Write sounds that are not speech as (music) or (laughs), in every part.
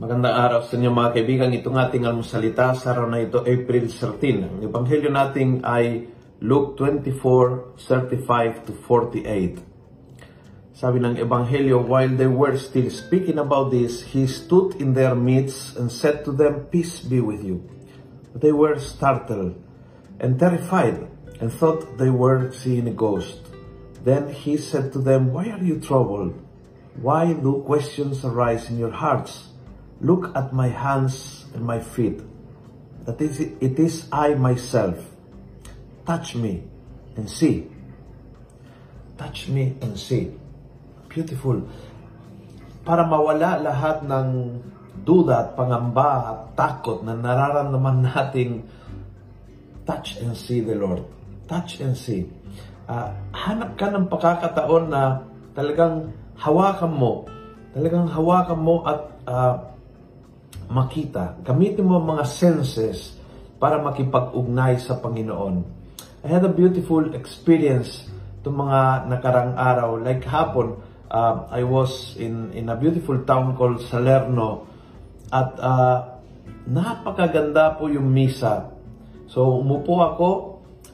Magandang araw sa inyo mga kaibigan. Itong ating almusalita sa araw na ito, April 13. Ang ebanghelyo natin ay Luke 24, 35 to 48. Sabi ng ebanghelyo, while they were still speaking about this, he stood in their midst and said to them, Peace be with you. But they were startled and terrified and thought they were seeing a ghost. Then he said to them, Why are you troubled? Why do questions arise in your hearts? Look at my hands and my feet. That is, it is I myself. Touch me and see. Touch me and see. Beautiful. Para mawala lahat ng duda at pangamba at takot na nararamdaman (laughs) nating touch and see the Lord. Touch and see. Uh, hanap ka ng pagkakataon na talagang hawakan mo, talagang hawakan mo at uh, makita. Gamitin mo mga senses para makipag-ugnay sa Panginoon. I had a beautiful experience itong mga nakarang araw. Like hapon, uh, I was in, in a beautiful town called Salerno at uh, napakaganda po yung misa. So umupo ako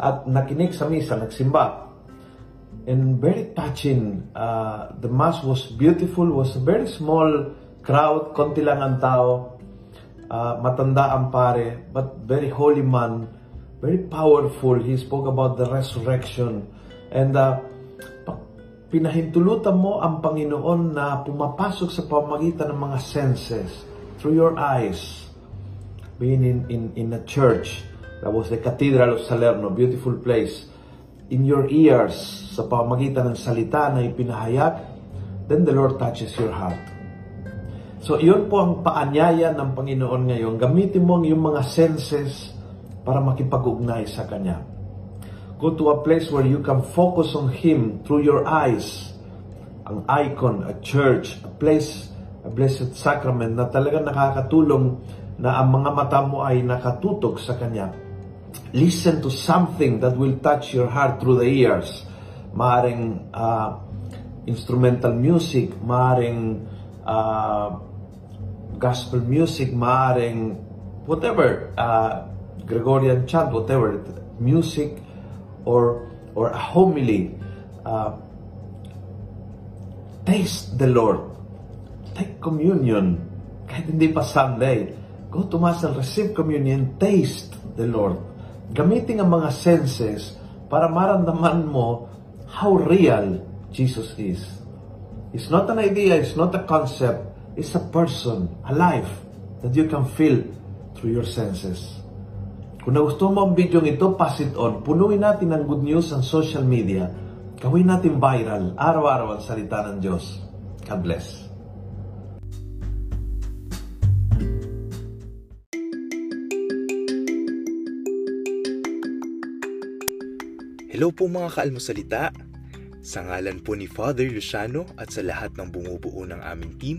at nakinig sa misa, nagsimba. And very touching. Uh, the mass was beautiful, was a very small crowd, konti lang ang tao uh, matanda ang pare, but very holy man, very powerful. He spoke about the resurrection. And uh, pinahintulutan mo ang Panginoon na pumapasok sa pamagitan ng mga senses through your eyes. Being in, in, in a church, that was the Cathedral of Salerno, beautiful place. In your ears, sa pamagitan ng salita na ipinahayag, then the Lord touches your heart. So, iyon po ang paanyaya ng Panginoon ngayon. Gamitin mo ang iyong mga senses para makipag-ugnay sa Kanya. Go to a place where you can focus on Him through your eyes. Ang icon, a church, a place, a blessed sacrament na talagang nakakatulong na ang mga mata mo ay nakatutok sa Kanya. Listen to something that will touch your heart through the ears. Maaring uh, instrumental music, maaring uh, gospel music, maaring whatever, uh, Gregorian chant, whatever, music or or a homily. Uh, taste the Lord. Take communion. Kahit hindi pa Sunday. Go to Mass and receive communion. Taste the Lord. Gamitin ang mga senses para maramdaman mo how real Jesus is. It's not an idea, it's not a concept, is a person, a life that you can feel through your senses. Kung nagustuhan mo ang video ito, pass it on. Punuin natin ng good news ang social media. Gawin natin viral, araw-araw ang salita ng Diyos. God bless. Hello po mga kaalmosalita. Sa ngalan po ni Father Luciano at sa lahat ng bumubuo ng aming team,